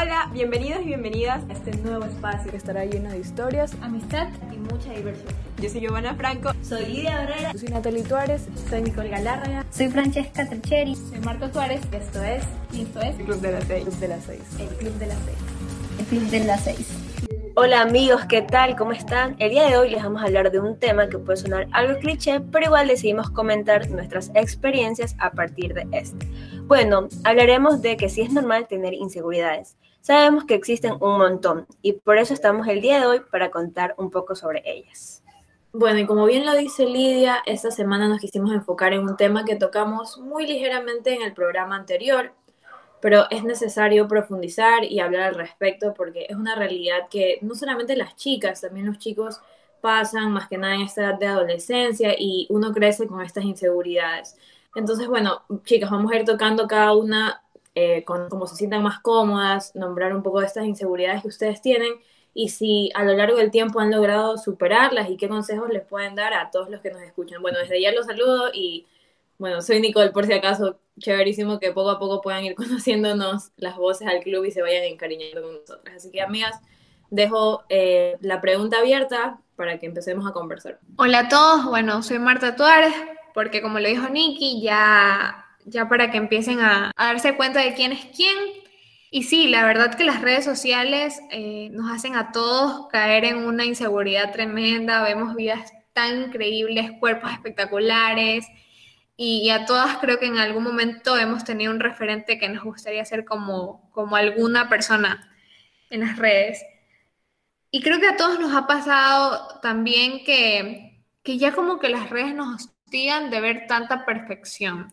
Hola, bienvenidos y bienvenidas a este nuevo espacio que estará lleno de historias, amistad y mucha diversión. Yo soy Giovanna Franco. Soy Lidia Herrera. Yo soy Natalie Tuárez. Soy Nicole Galárraga. Soy Francesca Tricheri. Soy Marta Tuárez. Esto es... Y esto es... El Club de las Seis. Club de las Seis. El Club de las Seis. El Club de las Seis. Hola amigos, ¿qué tal? ¿Cómo están? El día de hoy les vamos a hablar de un tema que puede sonar algo cliché, pero igual decidimos comentar nuestras experiencias a partir de este. Bueno, hablaremos de que sí es normal tener inseguridades. Sabemos que existen un montón y por eso estamos el día de hoy para contar un poco sobre ellas. Bueno, y como bien lo dice Lidia, esta semana nos quisimos enfocar en un tema que tocamos muy ligeramente en el programa anterior, pero es necesario profundizar y hablar al respecto porque es una realidad que no solamente las chicas, también los chicos pasan más que nada en esta edad de adolescencia y uno crece con estas inseguridades. Entonces, bueno, chicas, vamos a ir tocando cada una eh, como se sientan más cómodas, nombrar un poco de estas inseguridades que ustedes tienen y si a lo largo del tiempo han logrado superarlas y qué consejos les pueden dar a todos los que nos escuchan. Bueno, desde ya los saludo y bueno, soy Nicole por si acaso, chéverísimo que poco a poco puedan ir conociéndonos las voces al club y se vayan encariñando con nosotras. Así que amigas, dejo eh, la pregunta abierta para que empecemos a conversar. Hola a todos, bueno, soy Marta Tuárez, porque como lo dijo Nikki, ya, ya para que empiecen a, darse cuenta de quién es quién. Y sí, la verdad que las redes sociales eh, nos hacen a todos caer en una inseguridad tremenda, vemos vidas tan increíbles, cuerpos espectaculares, y, a todas creo que en algún momento hemos tenido un referente que nos gustaría ser como, como alguna persona en las redes. Y creo que a todos nos ha pasado también que, que ya como que las redes nos hostigan de ver tanta perfección.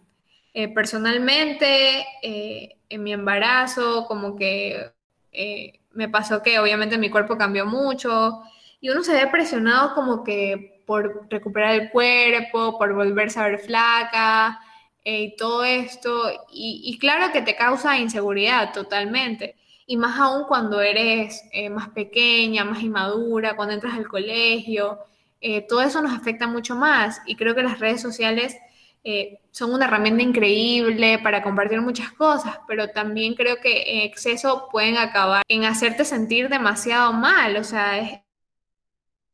Eh, personalmente, eh, en mi embarazo, como que eh, me pasó que obviamente mi cuerpo cambió mucho y uno se ve presionado como que por recuperar el cuerpo, por volverse a ver flaca y todo esto. Y, claro que te causa inseguridad totalmente. Y más aún cuando eres más pequeña, más inmadura, cuando entras al colegio. Todo eso nos afecta mucho más. Y creo que las redes sociales son una herramienta increíble para compartir muchas cosas, pero también creo que en exceso pueden acabar en hacerte sentir demasiado mal. O sea, es,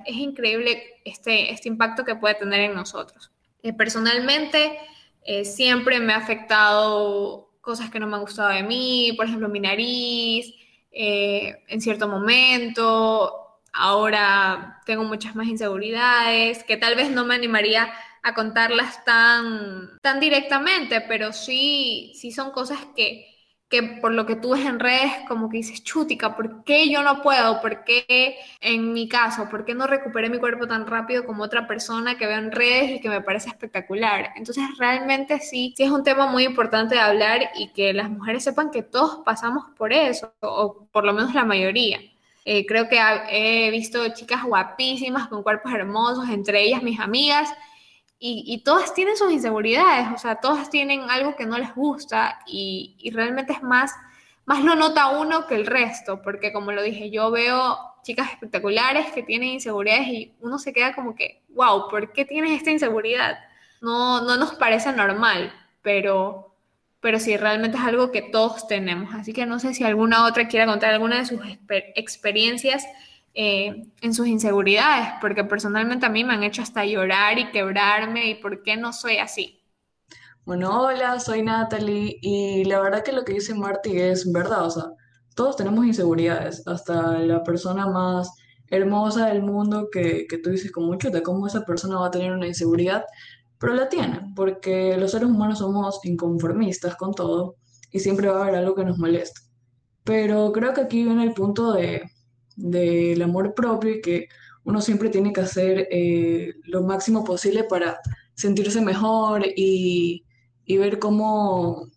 es increíble este, este impacto que puede tener en nosotros. Eh, personalmente, eh, siempre me ha afectado cosas que no me han gustado de mí, por ejemplo, mi nariz, eh, en cierto momento. Ahora tengo muchas más inseguridades que tal vez no me animaría a contarlas tan, tan directamente, pero sí, sí son cosas que, que por lo que tú ves en redes, como que dices, chútica, ¿por qué yo no puedo? ¿Por qué en mi caso? ¿Por qué no recuperé mi cuerpo tan rápido como otra persona que veo en redes y que me parece espectacular? Entonces, realmente sí, sí es un tema muy importante de hablar y que las mujeres sepan que todos pasamos por eso, o por lo menos la mayoría. Eh, creo que he visto chicas guapísimas con cuerpos hermosos, entre ellas mis amigas, y, todas tienen sus inseguridades, o sea, todas tienen algo que no les gusta y, realmente es más, más lo nota uno que el resto, porque como lo dije, yo veo chicas espectaculares que tienen inseguridades y uno se queda como que, wow, ¿por qué tienes esta inseguridad? No, no nos parece normal, pero, pero sí, realmente es algo que todos tenemos. Así que no sé si alguna otra quiera contar alguna de sus experiencias eh, en sus inseguridades, porque personalmente a mí me han hecho hasta llorar y quebrarme y por qué no soy así. Bueno, hola, soy Natalie y la verdad que lo que dice Marty es verdad, o sea, todos tenemos inseguridades, hasta la persona más hermosa del mundo que, que tú dices con mucho de cómo esa persona va a tener una inseguridad, pero la tiene, porque los seres humanos somos inconformistas con todo y siempre va a haber algo que nos molesta. Pero creo que aquí viene el punto de del amor propio y que uno siempre tiene que hacer eh, lo máximo posible para sentirse mejor y, ver cómo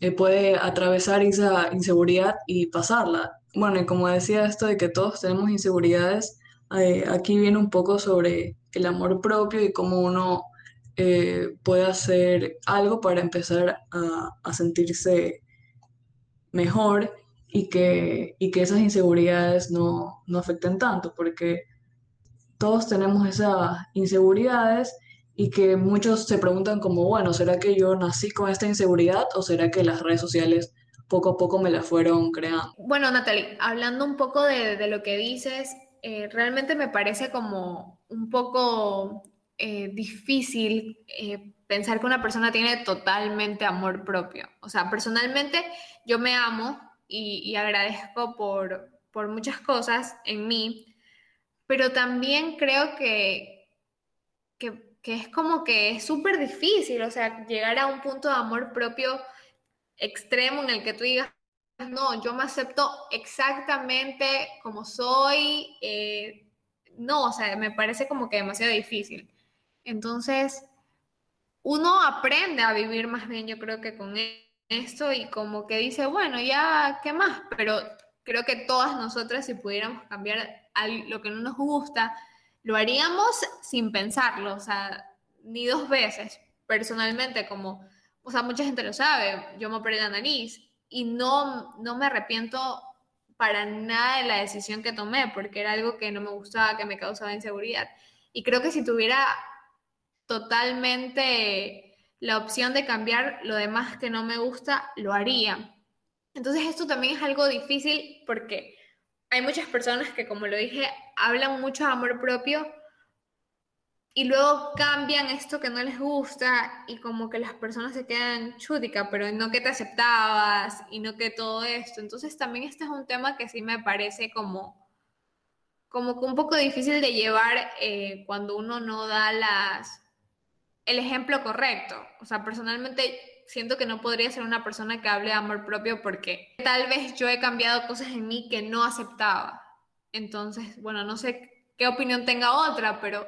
eh, puede atravesar esa inseguridad y pasarla. Bueno, y como decía esto de que todos tenemos inseguridades, eh, aquí viene un poco sobre el amor propio y cómo uno puede hacer algo para empezar a, a sentirse mejor y que, y que esas inseguridades no, no afecten tanto, porque todos tenemos esas inseguridades y que muchos se preguntan como, bueno, ¿será que yo nací con esta inseguridad o será que las redes sociales poco a poco me la fueron creando. Bueno, Natalie, hablando un poco de, de lo que dices, eh, realmente me parece como un poco eh, difícil eh, pensar que una persona tiene totalmente amor propio. O sea, personalmente yo me amo y, agradezco por, por muchas cosas en mí, pero también creo que, que, es como que es súper difícil, o sea, llegar a un punto de amor propio extremo en el que tú digas, no, yo me acepto exactamente como soy, eh, no, o sea, me parece como que demasiado difícil. Entonces, uno aprende a vivir más bien, yo creo que con esto y como que dice, bueno, ya, ¿qué más? Pero creo que todas nosotras, si pudiéramos cambiar lo que no nos gusta, lo haríamos sin pensarlo, o sea, ni dos veces. Personalmente, como, o sea, mucha gente lo sabe, yo me operé la nariz y no, no me arrepiento para nada de la decisión que tomé, porque era algo que no me gustaba, que me causaba inseguridad. Y creo que si tuviera totalmente la opción de cambiar lo demás que no me gusta, lo haría. Entonces esto también es algo difícil porque hay muchas personas que, como lo dije, hablan mucho de amor propio, y luego cambian esto que no les gusta y como que las personas se quedan chútica, pero no que te aceptabas y no que todo esto. Entonces también este es un tema que sí me parece como, como un poco difícil de llevar eh, cuando uno no da las, el ejemplo correcto. O sea, personalmente siento que no podría ser una persona que hable de amor propio porque tal vez yo he cambiado cosas en mí que no aceptaba. Entonces, bueno, no sé qué opinión tenga otra, pero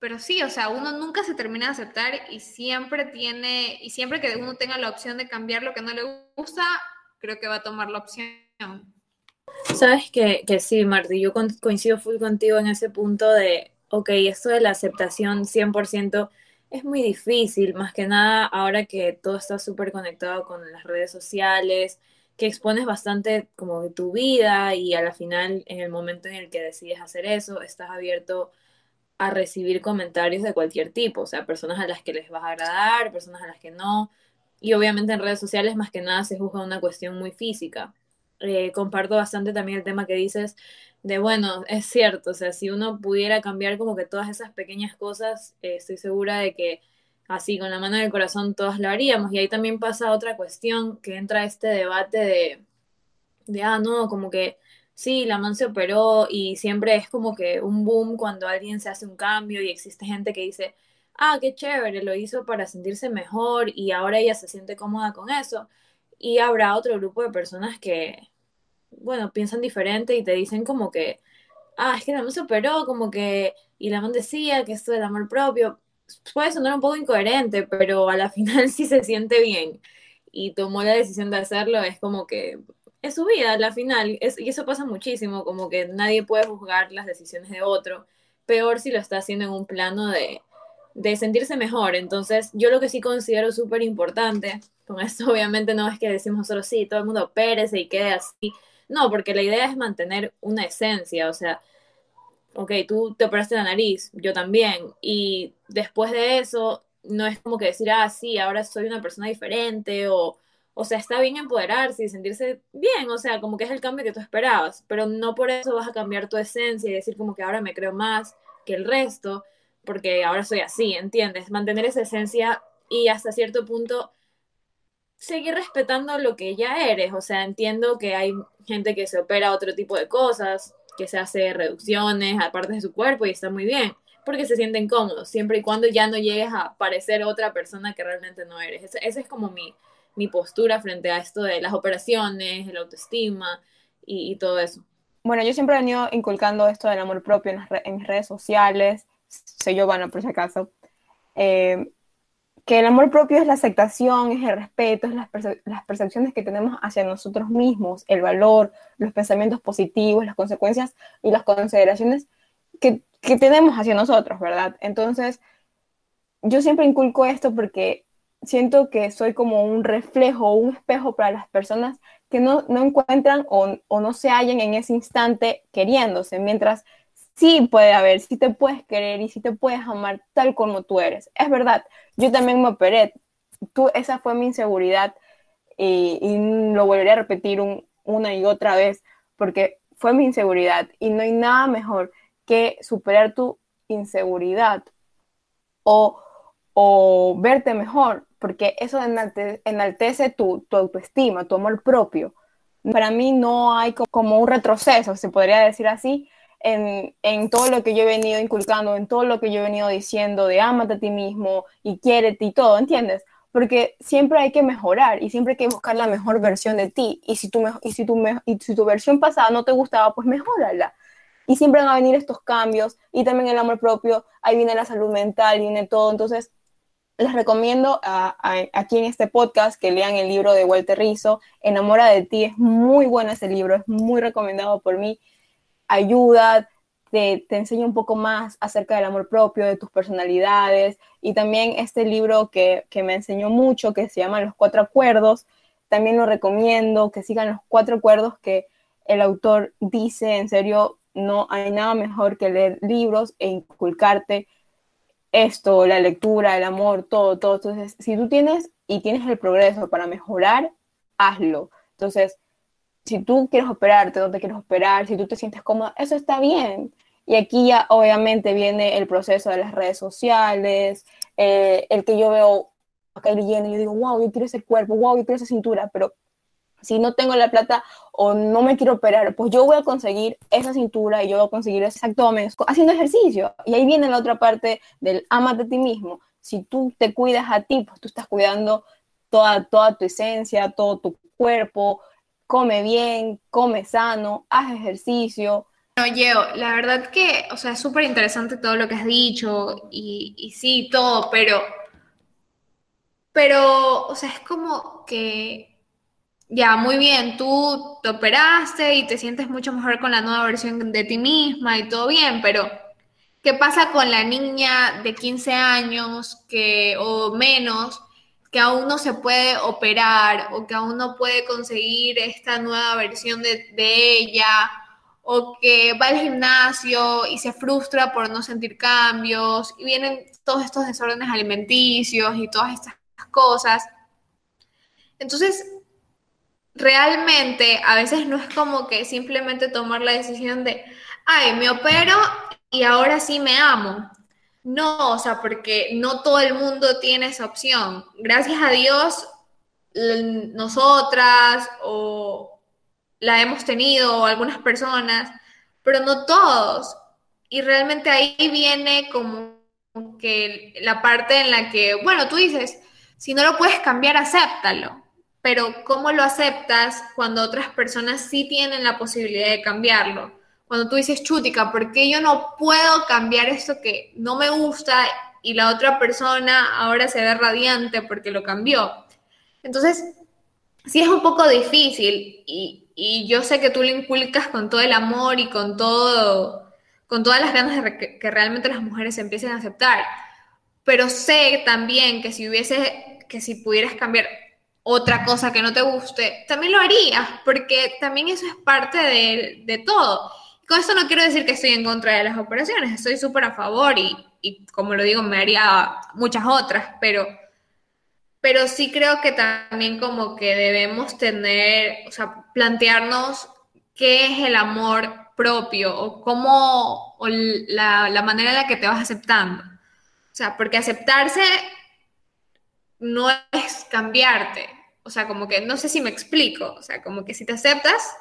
pero sí, o sea, uno nunca se termina de aceptar y siempre tiene, y siempre que uno tenga la opción de cambiar lo que no le gusta, creo que va a tomar la opción. Sabes que, que sí, Marti, yo coincido full contigo en ese punto de, ok, esto de la aceptación 100% es muy difícil, más que nada ahora que todo está súper conectado con las redes sociales, que expones bastante como tu vida y a la final, en el momento en el que decides hacer eso, estás abierto a recibir comentarios de cualquier tipo, o sea, personas a las que les va a agradar, personas a las que no. Y obviamente en redes sociales más que nada se juzga una cuestión muy física. Eh, comparto bastante también el tema que dices de, bueno, es cierto, o sea, si uno pudiera cambiar como que todas esas pequeñas cosas, eh, estoy segura de que así con la mano del corazón todas lo haríamos. Y ahí también pasa otra cuestión que entra este debate de, de ah, no, como que sí, la man se operó y siempre es como que un boom cuando alguien se hace un cambio y existe gente que dice, ah, qué chévere, lo hizo para sentirse mejor y ahora ella se siente cómoda con eso. Y habrá otro grupo de personas que, bueno, piensan diferente y te dicen como que, ah, es que la man se operó, como que, y la man decía que esto del amor propio puede sonar un poco incoherente, pero a la final sí se siente bien y tomó la decisión de hacerlo, es como que es su vida, la final, y eso pasa muchísimo, como que nadie puede juzgar las decisiones de otro, peor si lo está haciendo en un plano de, de sentirse mejor. Entonces, yo lo que sí considero súper importante, con esto obviamente no es que decimos nosotros sí, todo el mundo pérese y quede así, no, porque la idea es mantener una esencia, o sea, ok, tú te operaste la nariz, yo también, y después de eso, no es como que decir, ah, sí, ahora soy una persona diferente o o sea, está bien empoderarse y sentirse bien, o sea, como que es el cambio que tú esperabas, pero no por eso vas a cambiar tu esencia y decir como que ahora me creo más que el resto, porque ahora soy así, ¿entiendes? Mantener esa esencia y hasta cierto punto seguir respetando lo que ya eres, o sea, entiendo que hay gente que se opera otro tipo de cosas, que se hace reducciones a partes de su cuerpo y está muy bien, porque se sienten cómodos, siempre y cuando ya no llegues a parecer otra persona que realmente no eres. Ese, es como mi, mi postura frente a esto de las operaciones, el autoestima y, todo eso. Bueno, yo siempre he venido inculcando esto del amor propio en, mis redes sociales, soy Giovanna por si acaso, eh, que el amor propio es la aceptación, es el respeto, es las, las, percepciones que tenemos hacia nosotros mismos, el valor, los pensamientos positivos, las consecuencias y las consideraciones que, que tenemos hacia nosotros, ¿verdad? Entonces, yo siempre inculco esto porque siento que soy como un reflejo, un espejo para las personas que no, no encuentran o, o, no se hallan en ese instante queriéndose, mientras sí puede haber, sí te puedes querer y sí te puedes amar tal como tú eres. Es verdad, yo también me operé, tú, esa fue mi inseguridad y, y lo volveré a repetir un- una y otra vez porque fue mi inseguridad y no hay nada mejor que superar tu inseguridad o, o verte mejor, porque eso enalte- enaltece tu, tu autoestima, tu amor propio. Para mí no hay co- como un retroceso, se podría decir así, en, en todo lo que yo he venido inculcando, en todo lo que yo he venido diciendo de ámate a ti mismo y quiérete y todo, ¿entiendes? Porque siempre hay que mejorar y siempre hay que buscar la mejor versión de ti. Y si tu, y si tu, y si tu versión pasada no te gustaba, pues mejórala. Y siempre van a venir estos cambios y también el amor propio, ahí viene la salud mental, viene todo. Entonces, les recomiendo a- a- aquí en este podcast que lean el libro de Walter Rizzo, Enamora de ti. Es muy bueno ese libro, es muy recomendado por mí. Ayuda, te, te enseña un poco más acerca del amor propio, de tus personalidades. Y también este libro que, que me enseñó mucho, que se llama Los Cuatro Acuerdos, también lo recomiendo, que sigan los cuatro acuerdos que el autor dice, en serio, no hay nada mejor que leer libros e inculcarte esto, la lectura, el amor, todo, todo. Entonces, si tú tienes y tienes el progreso para mejorar, hazlo. Entonces, si tú quieres operarte, te quieres operar, si tú te sientes cómoda, eso está bien. Y aquí ya obviamente viene el proceso de las redes sociales, eh, el que yo veo a Kylie Jenner y yo digo, wow, yo quiero ese cuerpo, wow, yo quiero esa cintura, pero si no tengo la plata o no me quiero operar, pues yo voy a conseguir esa cintura y yo voy a conseguir ese abdomen haciendo ejercicio. Y ahí viene la otra parte del amate a ti mismo. Si tú te cuidas a ti, pues tú estás cuidando toda, toda tu esencia, todo tu cuerpo, come bien, come sano, haz ejercicio. No, Yeo, la verdad que, o sea, es súper interesante todo lo que has dicho y, y sí, todo, pero, pero, o sea, es como que, ya, muy bien, tú te operaste y te sientes mucho mejor con la nueva versión de ti misma y todo bien, pero ¿qué pasa con la niña de 15 años que, o menos que aún no se puede operar o que aún no puede conseguir esta nueva versión de, de ella? o que va al gimnasio y se frustra por no sentir cambios, y vienen todos estos desórdenes alimenticios y todas estas cosas. Entonces, realmente a veces no es como que simplemente tomar la decisión de, ay, me opero y ahora sí me amo. No, o sea, porque no todo el mundo tiene esa opción. Gracias a Dios, nosotras o la hemos tenido algunas personas, pero no todos. Y realmente ahí viene como que la parte en la que, bueno, tú dices, si no lo puedes cambiar, acéptalo. Pero ¿cómo lo aceptas cuando otras personas sí tienen la posibilidad de cambiarlo? Cuando tú dices, chútica, ¿por qué yo no puedo cambiar esto que no me gusta y la otra persona ahora se ve radiante porque lo cambió? Entonces, sí es un poco difícil y, y yo sé que tú lo inculcas con todo el amor y con todo, con todas las ganas de que, que realmente las mujeres se empiecen a aceptar. Pero sé también que si hubiese, que si pudieras cambiar otra cosa que no te guste, también lo harías, porque también eso es parte de, de todo. Con esto no quiero decir que estoy en contra de las operaciones, estoy súper a favor y, y como lo digo, me haría muchas otras, pero pero sí creo que también como que debemos tener, o sea, plantearnos qué es el amor propio o cómo, o la, la manera en la que te vas aceptando. O sea, porque aceptarse no es cambiarte. O sea, como que no sé si me explico. O sea, como que si te aceptas,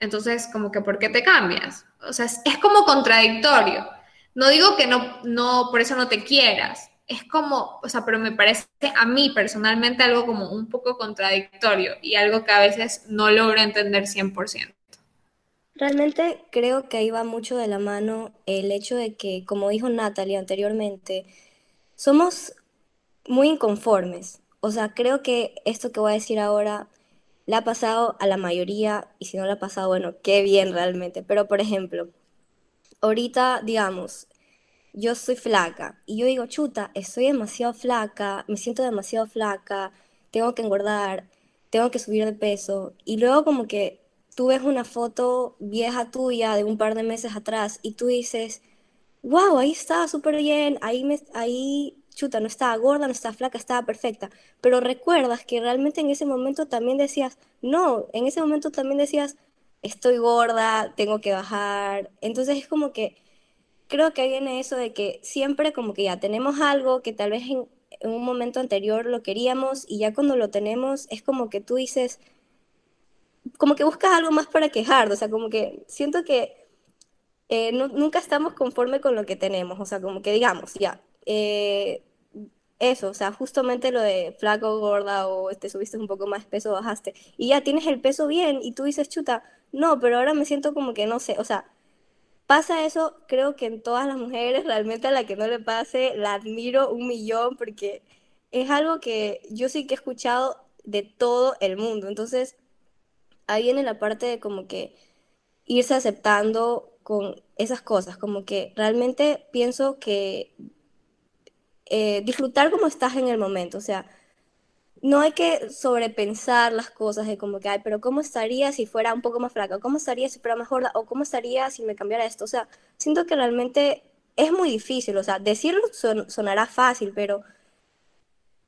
entonces como que ¿por qué te cambias? O sea, es, como contradictorio. No digo que no, no, por eso no te quieras. Es como, o sea, pero me parece a mí personalmente algo como un poco contradictorio y algo que a veces no logro entender 100%. Realmente creo que ahí va mucho de la mano el hecho de que, como dijo Natalie anteriormente, somos muy inconformes. O sea, creo que esto que voy a decir ahora le ha pasado a la mayoría y si no le ha pasado, bueno, qué bien realmente. Pero, por ejemplo, ahorita, digamos, yo soy flaca y yo digo, chuta, estoy demasiado flaca, me siento demasiado flaca, tengo que engordar, tengo que subir de peso. Y luego como que tú ves una foto vieja tuya de un par de meses atrás y tú dices, wow, ahí está súper bien, ahí, me, ahí chuta, no estaba gorda, no estaba flaca, estaba perfecta, pero recuerdas que realmente en ese momento también decías, no, en ese momento también decías, estoy gorda, tengo que bajar, entonces es como que creo que viene eso de que siempre como que ya tenemos algo que tal vez en, un momento anterior lo queríamos y ya cuando lo tenemos es como que tú dices, como que buscas algo más para quejar, o sea, como que siento que eh, nunca estamos conforme con lo que tenemos, o sea, como que digamos, ya, eh, eso, o sea, justamente lo de flaco, gorda o te subiste un poco más peso, bajaste, y ya tienes el peso bien y tú dices, chuta, no, pero ahora me siento como que no sé, o sea, pasa eso, creo que en todas las mujeres, realmente a la que no le pase, la admiro un millón porque es algo que yo sí que he escuchado de todo el mundo, entonces ahí viene la parte de como que irse aceptando con esas cosas, como que realmente pienso que eh, disfrutar como estás en el momento, o sea, no hay que sobrepensar las cosas de como que, ay, pero ¿cómo estaría si fuera un poco más flaca? ¿Cómo estaría si fuera más gorda? ¿O cómo estaría si me cambiara esto? O sea, siento que realmente es muy difícil, o sea, decirlo sonará fácil, pero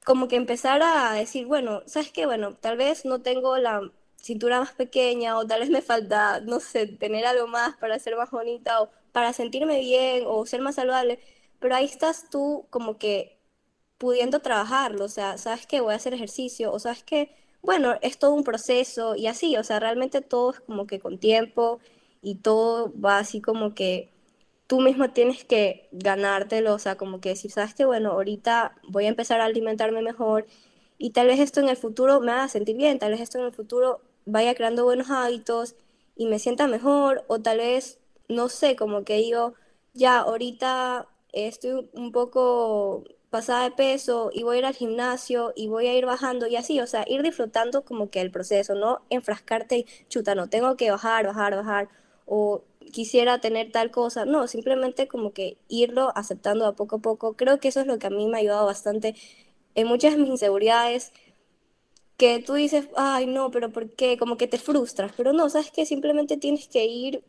como que empezar a decir, bueno, ¿sabes qué? Bueno, tal vez no tengo la cintura más pequeña o tal vez me falta, no sé, tener algo más para ser más bonita o para sentirme bien o ser más saludable, pero ahí estás tú como que pudiendo trabajarlo, o sea, sabes que voy a hacer ejercicio o sabes que, bueno, es todo un proceso y así, o sea, realmente todo es como que con tiempo y todo va así como que tú mismo tienes que ganártelo, o sea, como que si sabes que, bueno, ahorita voy a empezar a alimentarme mejor y tal vez esto en el futuro me haga sentir bien, tal vez esto en el futuro vaya creando buenos hábitos y me sienta mejor o tal vez, no sé, como que digo, ya ahorita estoy un poco pasada de peso y voy a ir al gimnasio y voy a ir bajando y así, o sea, ir disfrutando como que el proceso, no enfrascarte y chuta, no tengo que bajar, bajar, bajar o quisiera tener tal cosa, no, simplemente como que irlo aceptando a poco a poco. Creo que eso es lo que a mí me ha ayudado bastante en muchas de mis inseguridades que tú dices, ay, no, pero ¿por qué? Como que te frustras, pero no, sabes que simplemente tienes que ir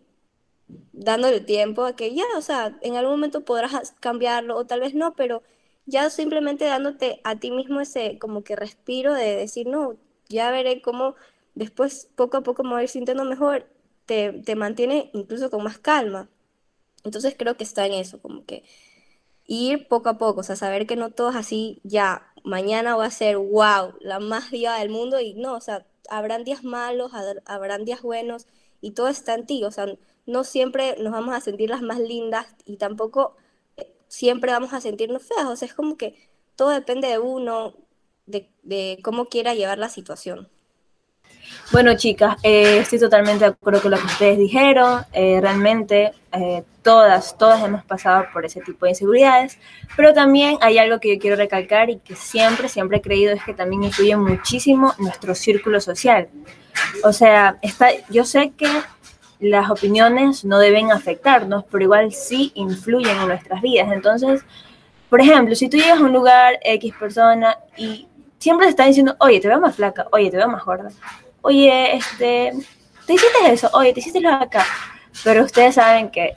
dándole tiempo a que ya, o sea, en algún momento podrás cambiarlo o tal vez no, pero ya simplemente dándote a ti mismo ese como que respiro de decir, no, ya veré cómo después poco a poco me voy a sintiendo mejor, te, te mantiene incluso con más calma. Entonces creo que está en eso, como que ir poco a poco, o sea, saber que no todo es así, ya, mañana va a ser, wow, la más diva del mundo y no, o sea, habrán días malos, habrán días buenos y todo está en ti, o sea, no siempre nos vamos a sentir las más lindas y tampoco eh, siempre vamos a sentirnos feas, o sea, es como que todo depende de uno, de, de cómo quiera llevar la situación. Bueno, chicas, eh, estoy totalmente de acuerdo con lo que ustedes dijeron. Eh, realmente eh, todas, todas hemos pasado por ese tipo de inseguridades, pero también hay algo que yo quiero recalcar y que siempre, siempre he creído es que también influye muchísimo nuestro círculo social. O sea, está, yo sé que las opiniones no deben afectarnos, pero igual sí influyen en nuestras vidas. Entonces, por ejemplo, si tú llegas a un lugar, X persona, y siempre te están diciendo, oye, te veo más flaca, oye, te veo más gorda oye, este, te hiciste eso, oye, te hiciste lo acá. Pero ustedes saben que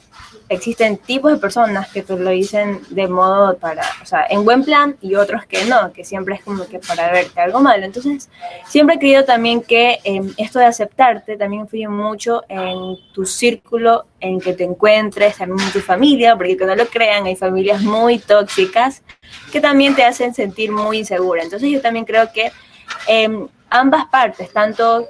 existen tipos de personas que te lo dicen de modo para, o sea, en buen plan y otros que no, que siempre es como que para verte algo malo. Entonces, siempre he creído también que em, esto de aceptarte también influye mucho en tu círculo en que te encuentres, también en tu familia, porque que no lo crean, hay familias muy tóxicas que también te hacen sentir muy insegura. Entonces, yo también creo que eh, ambas partes, tanto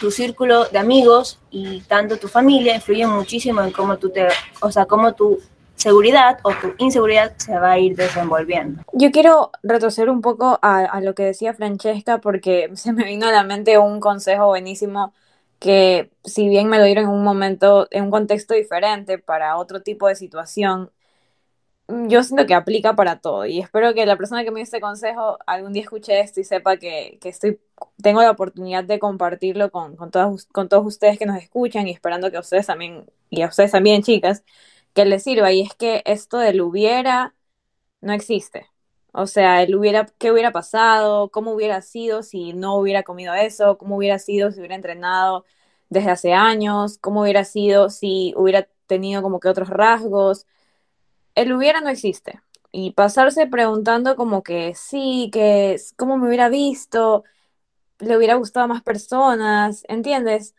tu círculo de amigos y tanto tu familia influyen muchísimo en cómo tú te, o sea, cómo tu seguridad o tu inseguridad se va a ir desenvolviendo. Yo quiero retroceder un poco a, a, lo que decía Francesca porque se me vino a la mente un consejo buenísimo que si bien me lo dieron en un momento, en un contexto diferente para otro tipo de situación, yo siento que aplica para todo y espero que la persona que me dio este consejo algún día escuche esto y sepa que, que estoy, tengo la oportunidad de compartirlo con, con, todas, con todos ustedes que nos escuchan y esperando que a ustedes también, y a ustedes también, chicas, que les sirva. Y es que esto del hubiera no existe. O sea, el hubiera, qué hubiera pasado, cómo hubiera sido si no hubiera comido eso, cómo hubiera sido si hubiera entrenado desde hace años, cómo hubiera sido si hubiera tenido como que otros rasgos el hubiera no existe. y pasarse preguntando como que sí, que cómo me hubiera visto, le hubiera gustado a más personas, ¿entiendes?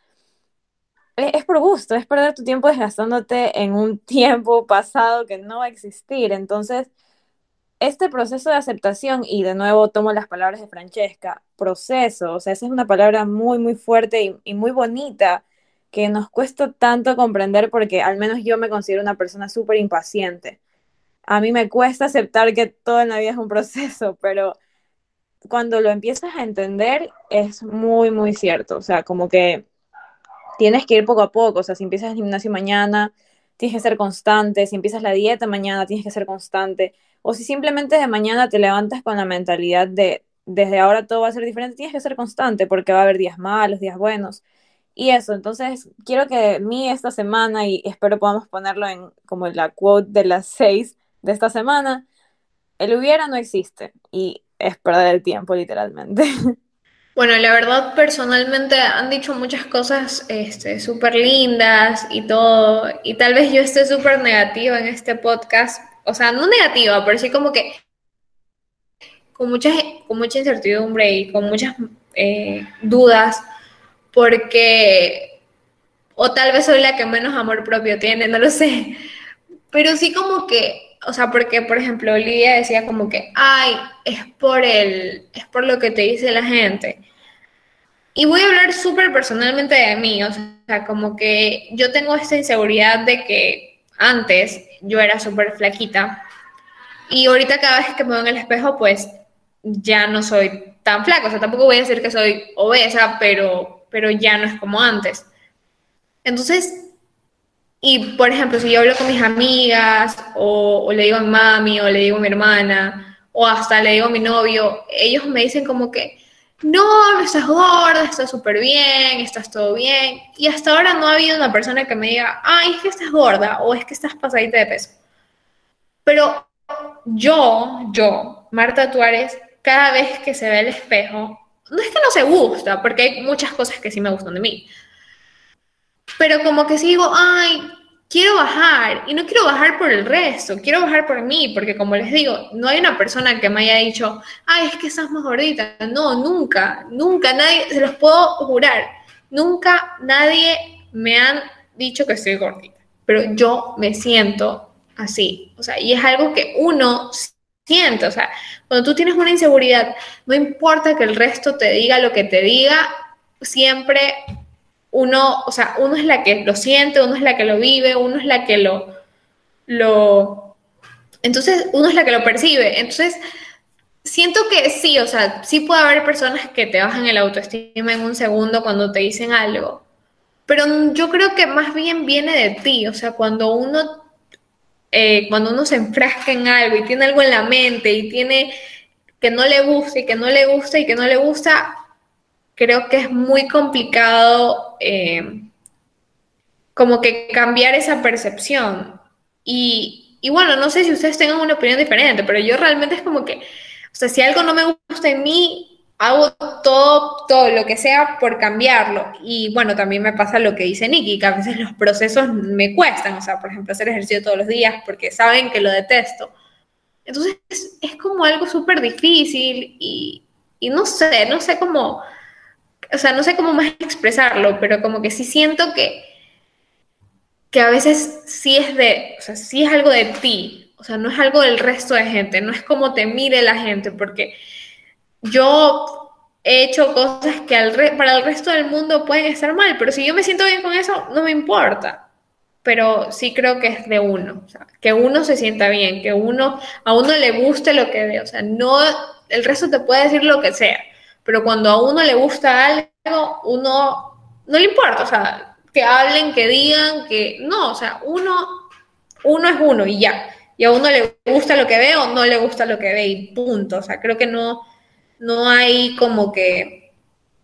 E- Es por gusto, es perder tu tiempo desgastándote en un tiempo pasado que no va a existir. Entonces, este proceso de aceptación, y de nuevo tomo las palabras de Francesca, proceso, o sea, esa es una palabra muy, muy fuerte y, y muy bonita que nos cuesta tanto comprender porque al menos yo me considero una persona súper impaciente. A mí me cuesta aceptar que todo en la vida es un proceso, pero cuando lo empiezas a entender es muy, muy cierto. O sea, como que tienes que ir poco a poco. O sea, si empiezas el gimnasio mañana, tienes que ser constante. Si empiezas la dieta mañana, tienes que ser constante. O si simplemente de mañana te levantas con la mentalidad de desde ahora todo va a ser diferente, tienes que ser constante porque va a haber días malos, días buenos. Y eso, entonces quiero que mí esta semana, y espero podamos ponerlo en como la quote de las seis de esta semana, el hubiera no existe y es perder el tiempo literalmente. Bueno, la verdad, personalmente han dicho muchas cosas este, súper lindas y todo, y tal vez yo esté súper negativa en este podcast, o sea, no negativa, pero sí como que con mucha, con mucha incertidumbre y con muchas eh, dudas, porque, o tal vez soy la que menos amor propio tiene, no lo sé, pero sí como que, o sea, porque, por ejemplo, Olivia decía como que, ay, es por el, es por lo que te dice la gente. Y voy a hablar súper personalmente de mí, o sea, como que yo tengo esta inseguridad de que antes yo era súper flaquita y ahorita cada vez que me veo en el espejo, pues ya no soy tan flaca, o sea, tampoco voy a decir que soy obesa, pero, pero ya no es como antes. Entonces, y por ejemplo, si yo hablo con mis amigas, o, le digo a mi mami, o le digo a mi hermana, o hasta le digo a mi novio, ellos me dicen como que, no, no estás gorda, estás súper bien, estás todo bien. Y hasta ahora no ha habido una persona que me diga, ay, es que estás gorda, o es que estás pasadita de peso. Pero yo, yo, Marta Tuárez, cada vez que se ve el espejo, no es que no se gusta, porque hay muchas cosas que sí me gustan de mí, pero como que sigo, ay, quiero bajar y no quiero bajar por el resto, quiero bajar por mí, porque como les digo, no hay una persona que me haya dicho, ay, es que estás más gordita. No, nunca, nunca, nadie, se los puedo jurar, nunca nadie me han dicho que estoy gordita, pero yo me siento así, o sea, y es algo que uno siente, o sea, cuando tú tienes una inseguridad, no importa que el resto te diga lo que te diga, siempre uno, o sea, uno es la que lo siente, uno es la que lo vive, uno es la que lo, lo, entonces uno es la que lo percibe. Entonces, siento que sí, o sea, sí puede haber personas que te bajan el autoestima en un segundo cuando te dicen algo, pero yo creo que más bien viene de ti, o sea, cuando uno, eh, cuando uno se enfrasca en algo y tiene algo en la mente y tiene que no le gusta y que no le gusta y que no le gusta, creo que es muy complicado eh, como que cambiar esa percepción. Y, y, bueno, no sé si ustedes tengan una opinión diferente, pero yo realmente es como que, o sea, si algo no me gusta en mí, hago todo, todo lo que sea por cambiarlo. Y bueno, también me pasa lo que dice Nikki, que a veces los procesos me cuestan, o sea, por ejemplo, hacer ejercicio todos los días porque saben que lo detesto. Entonces es, es como algo súper difícil y, y no sé, no sé cómo o sea, no sé cómo más expresarlo, pero como que sí siento que, que a veces sí es de, o sea, sí es algo de ti, o sea, no es algo del resto de gente, no es como te mire la gente, porque yo he hecho cosas que al re para el resto del mundo pueden estar mal, pero si yo me siento bien con eso, no me importa. Pero sí creo que es de uno, o sea, que uno se sienta bien, que uno, a uno le guste lo que ve, o sea, no, el resto te puede decir lo que sea, pero cuando a uno le gusta algo, uno no le importa, o sea, que hablen, que digan, que no, o sea, uno, uno es uno y ya. Y a uno le gusta lo que ve o no le gusta lo que ve y punto. O sea, creo que no, no hay como que,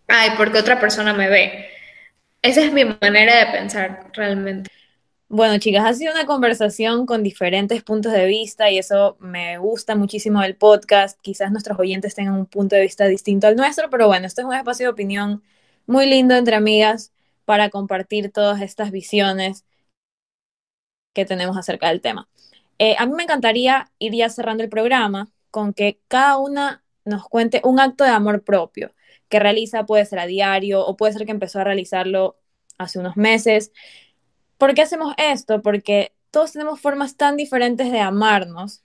ay, porque otra persona me ve. Esa es mi manera de pensar realmente. Bueno, chicas, ha sido una conversación con diferentes puntos de vista y eso me gusta muchísimo del podcast. Quizás nuestros oyentes tengan un punto de vista distinto al nuestro, pero bueno, este es un espacio de opinión muy lindo entre amigas para compartir todas estas visiones que tenemos acerca del tema. Eh, a mí me encantaría ir ya cerrando el programa con que cada una nos cuente un acto de amor propio que realiza, puede ser a diario o puede ser que empezó a realizarlo hace unos meses. ¿Por qué hacemos esto? Porque todos tenemos formas tan diferentes de amarnos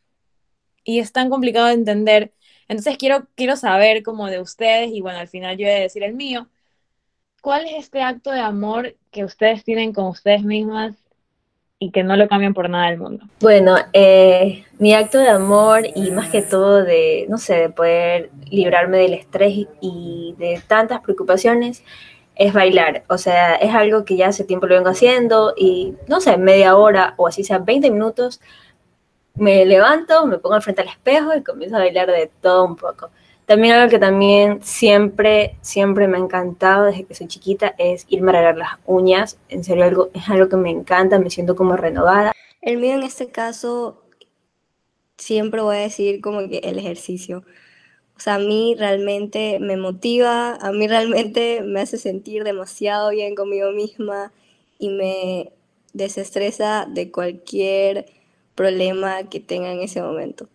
y es tan complicado de entender. Entonces quiero, quiero saber como de ustedes y bueno, al final yo voy a decir el mío. ¿Cuál es este acto de amor que ustedes tienen con ustedes mismas y que no lo cambian por nada del mundo? Bueno, eh, mi acto de amor y más que todo de, no sé, de poder librarme del estrés y de tantas preocupaciones es bailar. O sea, es algo que ya hace tiempo lo vengo haciendo y, no sé, media hora o así sea 20 minutos, me levanto, me pongo frente al espejo y comienzo a bailar de todo un poco. También algo que también siempre, siempre me ha encantado desde que soy chiquita es irme a arreglar las uñas. En serio, algo, es algo que me encanta, me siento como renovada. El mío en este caso, siempre voy a decir como que el ejercicio. O sea, a mí realmente me motiva, a mí realmente me hace sentir demasiado bien conmigo misma y me desestresa de cualquier problema que tenga en ese momento.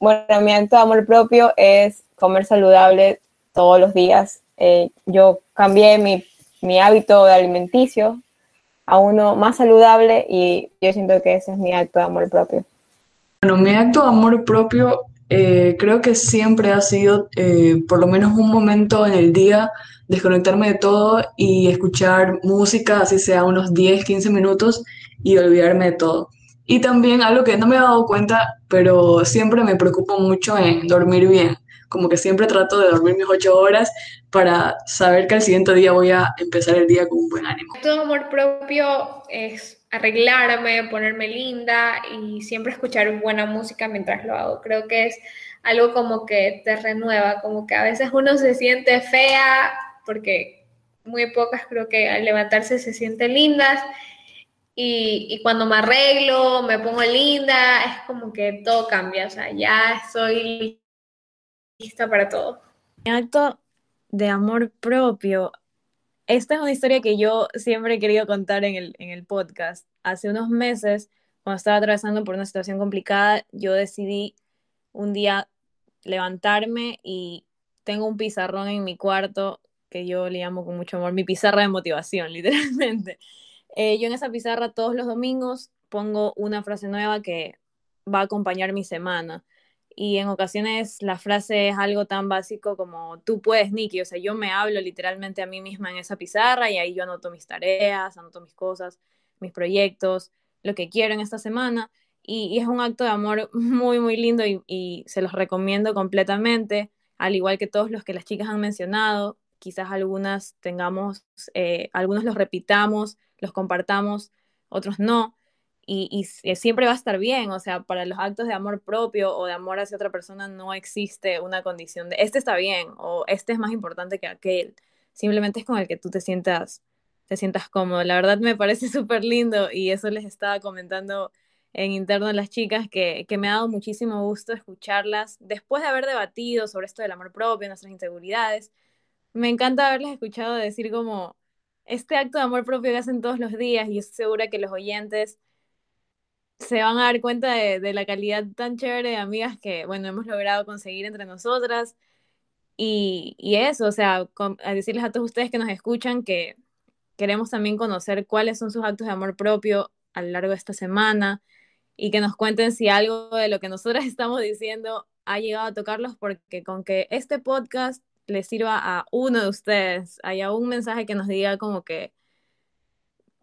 Bueno, mi acto de amor propio es comer saludable todos los días. Eh, yo cambié mi, mi hábito de alimenticio a uno más saludable y yo siento que ese es mi acto de amor propio. Bueno, mi acto de amor propio eh, creo que siempre ha sido eh, por lo menos un momento en el día desconectarme de todo y escuchar música, así sea unos 10, 15 minutos y olvidarme de todo. Y también algo que no me he dado cuenta, pero siempre me preocupa mucho en dormir bien. Como que siempre trato de dormir mis ocho horas para saber que al siguiente día voy a empezar el día con un buen ánimo. Todo amor propio es arreglarme, ponerme linda y siempre escuchar buena música mientras lo hago. Creo que es algo como que te renueva, como que a veces uno se siente fea porque muy pocas creo que al levantarse se sienten lindas y, cuando me arreglo, me pongo linda, es como que todo cambia, o sea, ya estoy lista para todo. Mi acto de amor propio, esta es una historia que yo siempre he querido contar en el, en el podcast. Hace unos meses, cuando estaba atravesando por una situación complicada, yo decidí un día levantarme y tengo un pizarrón en mi cuarto que yo le llamo con mucho amor mi pizarra de motivación, literalmente. Eh, yo en esa pizarra todos los domingos pongo una frase nueva que va a acompañar mi semana. Y en ocasiones la frase es algo tan básico como tú puedes, Nikki. O sea, yo me hablo literalmente a mí misma en esa pizarra y ahí yo anoto mis tareas, anoto mis cosas, mis proyectos, lo que quiero en esta semana. Y, es un acto de amor muy, muy lindo y, se los recomiendo completamente, al igual que todos los que las chicas han mencionado. Quizás algunas tengamos, eh, algunos los repitamos los compartamos, otros no, y, siempre va a estar bien, o sea, para los actos de amor propio o de amor hacia otra persona no existe una condición de este está bien o este es más importante que aquel, simplemente es con el que tú te sientas, te sientas cómodo. La verdad me parece súper lindo y eso les estaba comentando en interno a las chicas que, que me ha dado muchísimo gusto escucharlas después de haber debatido sobre esto del amor propio, nuestras inseguridades. Me encanta haberles escuchado decir como, este acto de amor propio que hacen todos los días y estoy segura que los oyentes se van a dar cuenta de, la calidad tan chévere de amigas que, bueno, hemos logrado conseguir entre nosotras. Y, eso, o sea, a decirles a todos ustedes que nos escuchan que queremos también conocer cuáles son sus actos de amor propio a lo largo de esta semana y que nos cuenten si algo de lo que nosotras estamos diciendo ha llegado a tocarlos, porque con que este podcast le sirva a uno de ustedes, haya un mensaje que nos diga como que,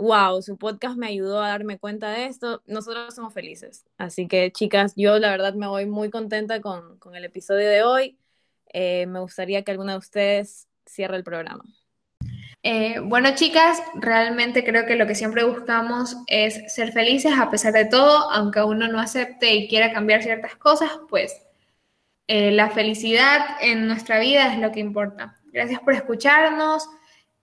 wow, su podcast me ayudó a darme cuenta de esto, nosotros somos felices. Así que chicas, yo la verdad me voy muy contenta con, el episodio de hoy. Eh, me gustaría que alguna de ustedes cierre el programa. Eh, bueno, chicas, realmente creo que lo que siempre buscamos es ser felices a pesar de todo, aunque uno no acepte y quiera cambiar ciertas cosas, pues eh, la felicidad en nuestra vida es lo que importa. Gracias por escucharnos.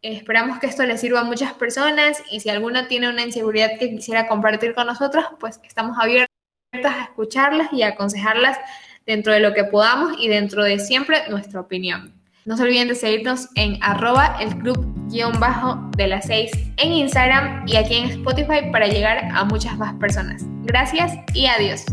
Esperamos que esto le sirva a muchas personas y si alguna tiene una inseguridad que quisiera compartir con nosotros, pues estamos abiertas a escucharlas y aconsejarlas dentro de lo que podamos y dentro de siempre nuestra opinión. No se olviden de seguirnos en arroba el club guion bajo de las 6 en Instagram y aquí en Spotify para llegar a muchas más personas. Gracias y adiós.